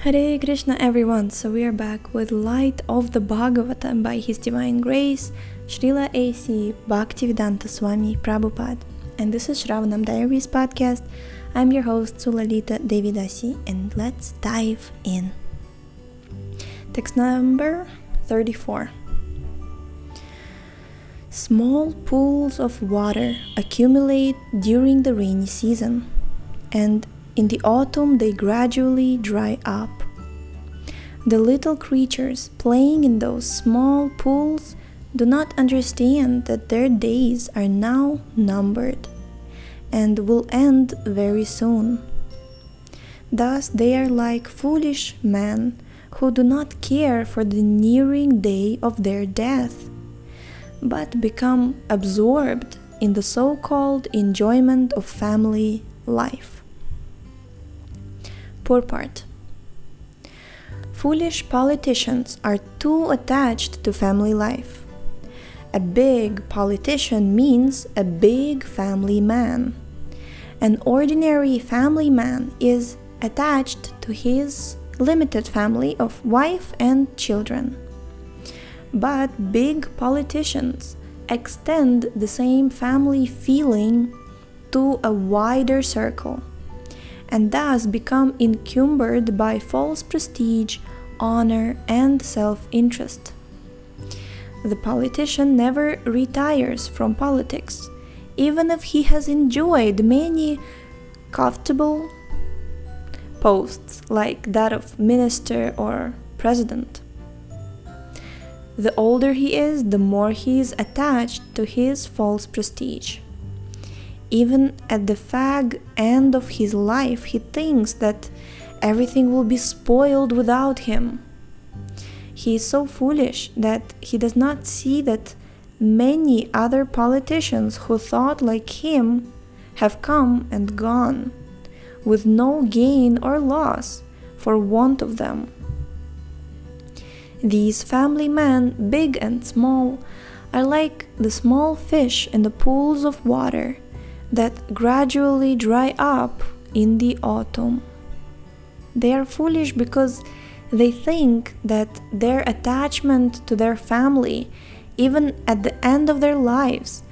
Hare Krishna, everyone. So we are back with Light of the Bhagavatam by His Divine Grace, Srila A.C. Bhaktivedanta Swami Prabhupada. And this is Shravanam Diaries podcast. I'm your host Sulalita Devidasi, and let's dive in. Text number 34. Small pools of water accumulate during the rainy season, and in the autumn, they gradually dry up. The little creatures playing in those small pools do not understand that their days are now numbered and will end very soon. Thus, they are like foolish men who do not care for the nearing day of their death, but become absorbed in the so called enjoyment of family life. Purport. Foolish politicians are too attached to family life. A big politician means a big family man. An ordinary family man is attached to his limited family of wife and children. But big politicians extend the same family feeling to a wider circle and thus become encumbered by false prestige, honor, and self interest. The politician never retires from politics, even if he has enjoyed many comfortable posts like that of minister or president. The older he is, the more he is attached to his false prestige. Even at the fag end of his life, he thinks that everything will be spoiled without him. He is so foolish that he does not see that many other politicians who thought like him have come and gone, with no gain or loss for want of them. These family men, big and small, are like the small fish in the pools of water that gradually dry up in the autumn. They are foolish because they think that their attachment to their family, even at the end of their lives,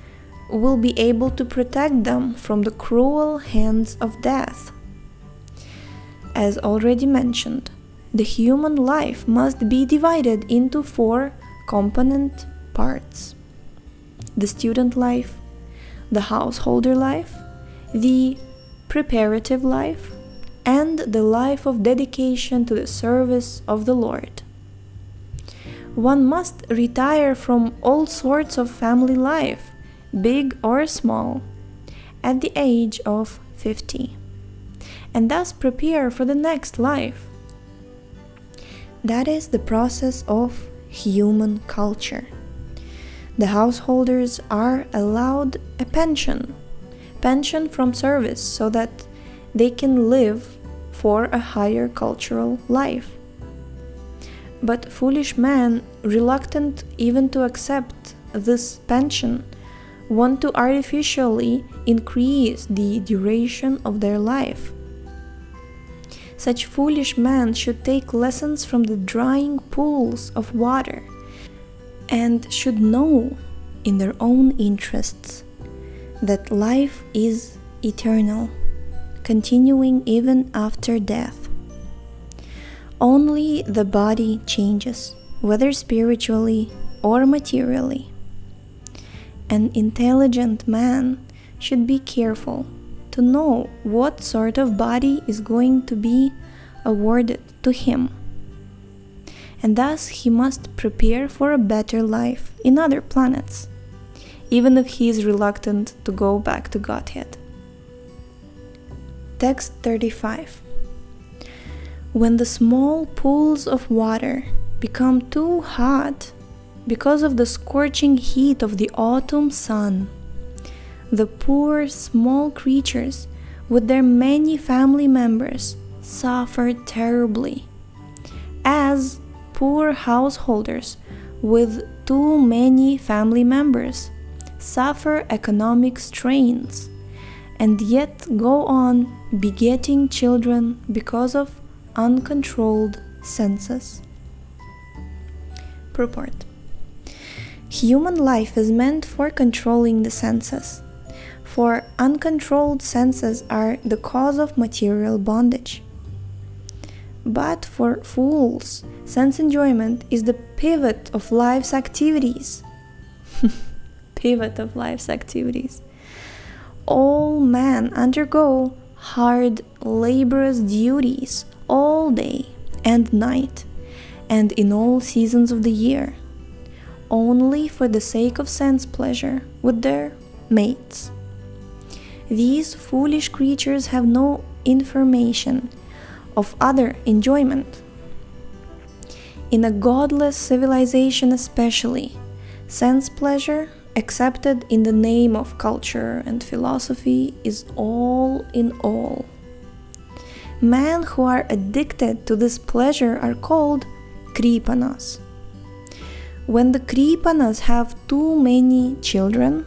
will be able to protect them from the cruel hands of death. As already mentioned, the human life must be divided into four component parts the student life, the householder life, the preparative life, and the life of dedication to the service of the Lord. One must retire from all sorts of family life, big or small, at the age of 50, and thus prepare for the next life. That is the process of human culture the householders are allowed a pension, pension from service, so that they can live for a higher cultural life. But foolish men, reluctant even to accept this pension, want to artificially increase the duration of their life. Such foolish men should take lessons from the drying pools of water and should know in their own interests that life is eternal, continuing even after death. Only the body changes, whether spiritually or materially. An intelligent man should be careful to know what sort of body is going to be awarded to him and thus he must prepare for a better life in other planets, even if he is reluctant to go back to Godhead. Text 35 When the small pools of water become too hot because of the scorching heat of the autumn sun, the poor small creatures with their many family members suffer terribly, as poor householders with too many family members suffer economic strains and yet go on begetting children because of uncontrolled senses. Purport Human life is meant for controlling the senses, for uncontrolled senses are the cause of material bondage. But for fools, sense enjoyment is the pivot of life's activities. pivot of life's activities. All men undergo hard, laborious duties all day and night, and in all seasons of the year, only for the sake of sense pleasure with their mates. These foolish creatures have no information of other enjoyment. In a godless civilization, especially, sense pleasure, accepted in the name of culture and philosophy, is all in all. Men who are addicted to this pleasure are called kripanas. When the kripanas have too many children,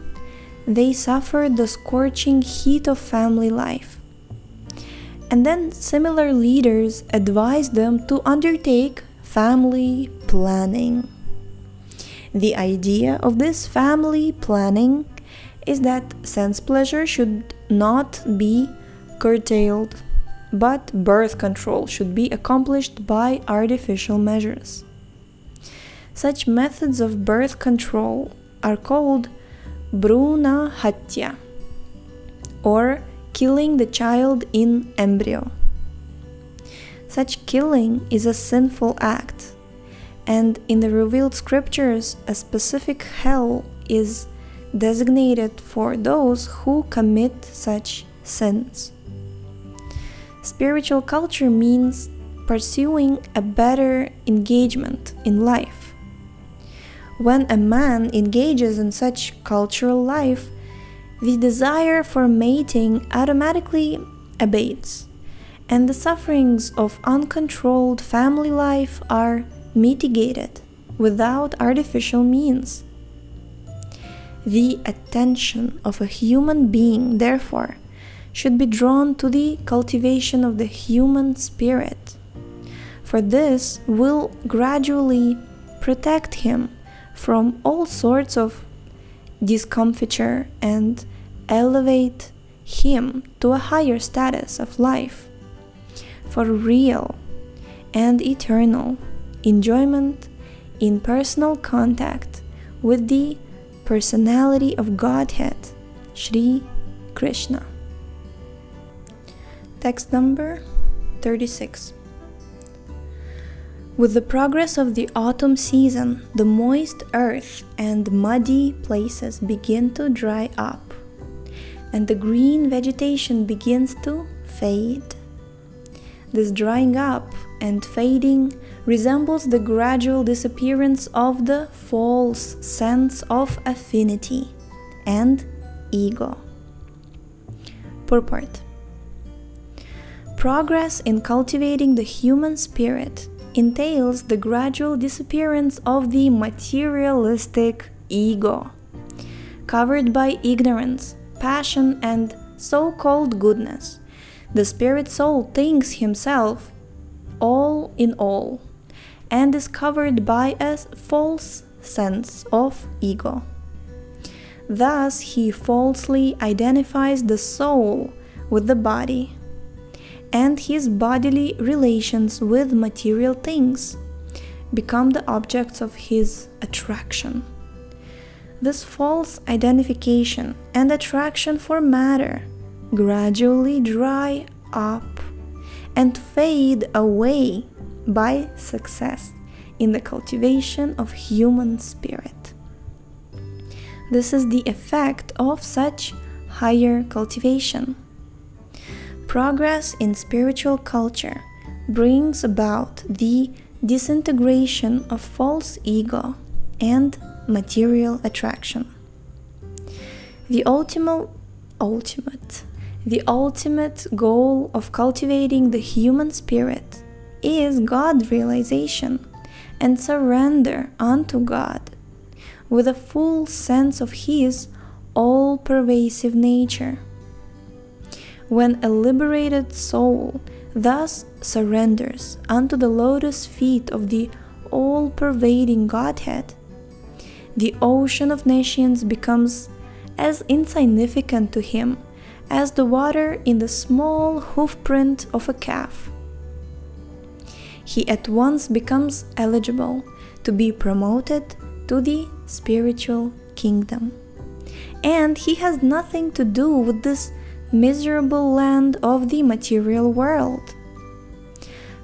they suffer the scorching heat of family life. And then similar leaders advise them to undertake family planning. The idea of this family planning is that sense pleasure should not be curtailed, but birth control should be accomplished by artificial measures. Such methods of birth control are called Bhruna Hatya or killing the child in embryo. Such killing is a sinful act, and in the revealed scriptures, a specific hell is designated for those who commit such sins. Spiritual culture means pursuing a better engagement in life when a man engages in such cultural life, the desire for mating automatically abates, and the sufferings of uncontrolled family life are mitigated without artificial means. The attention of a human being, therefore, should be drawn to the cultivation of the human spirit, for this will gradually protect him from all sorts of discomfiture and elevate him to a higher status of life for real and eternal enjoyment in personal contact with the personality of Godhead, Sri Krishna. Text number 36. With the progress of the autumn season, the moist earth and muddy places begin to dry up, and the green vegetation begins to fade. This drying up and fading resembles the gradual disappearance of the false sense of affinity and ego. Purport Progress in cultivating the human spirit entails the gradual disappearance of the materialistic ego, covered by ignorance, passion, and so called goodness. The spirit soul thinks himself all in all and is covered by a false sense of ego. Thus, he falsely identifies the soul with the body and his bodily relations with material things become the objects of his attraction. This false identification and attraction for matter gradually dry up and fade away by success in the cultivation of human spirit. This is the effect of such higher cultivation. Progress in spiritual culture brings about the disintegration of false ego and material attraction. The ultimate, ultimate, the ultimate goal of cultivating the human spirit is God realization and surrender unto God with a full sense of His all pervasive nature when a liberated soul thus surrenders unto the lotus feet of the all pervading Godhead, the ocean of nescience becomes as insignificant to him as the water in the small hoofprint of a calf. He at once becomes eligible to be promoted to the spiritual kingdom. And he has nothing to do with this miserable land of the material world.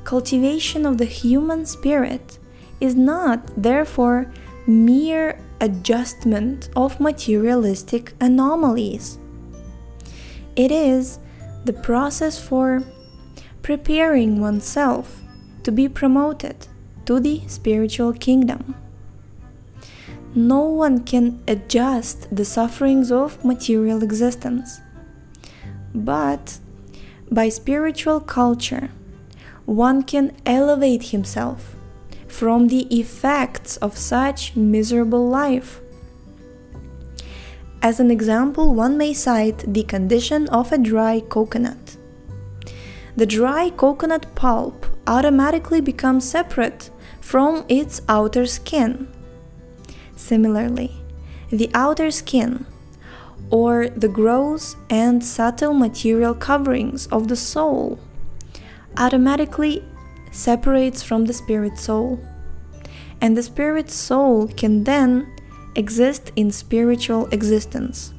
Cultivation of the human spirit is not, therefore, mere adjustment of materialistic anomalies. It is the process for preparing oneself to be promoted to the spiritual kingdom. No one can adjust the sufferings of material existence. But by spiritual culture, one can elevate himself from the effects of such miserable life. As an example, one may cite the condition of a dry coconut. The dry coconut pulp automatically becomes separate from its outer skin. Similarly, the outer skin, or the gross and subtle material coverings of the soul, automatically separates from the spirit soul. And the spirit soul can then exist in spiritual existence,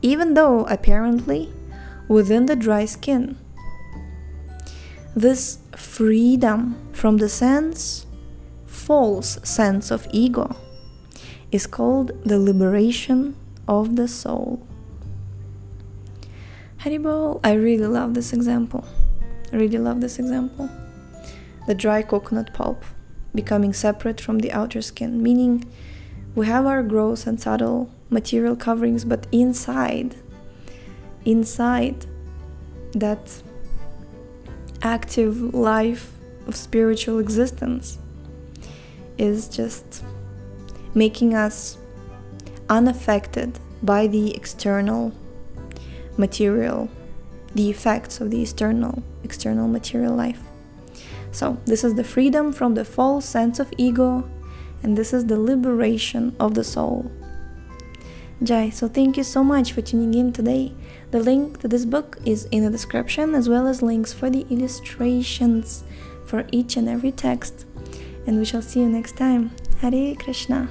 even though apparently within the dry skin. This freedom from the sense, false sense of ego, is called the liberation of the soul. Haribol, I really love this example. I really love this example the dry coconut pulp becoming separate from the outer skin, meaning we have our gross and subtle material coverings, but inside, inside that active life of spiritual existence is just making us unaffected by the external material, the effects of the external external material life. So, this is the freedom from the false sense of ego, and this is the liberation of the soul. Jai, so thank you so much for tuning in today. The link to this book is in the description, as well as links for the illustrations for each and every text. And we shall see you next time. Hare Krishna.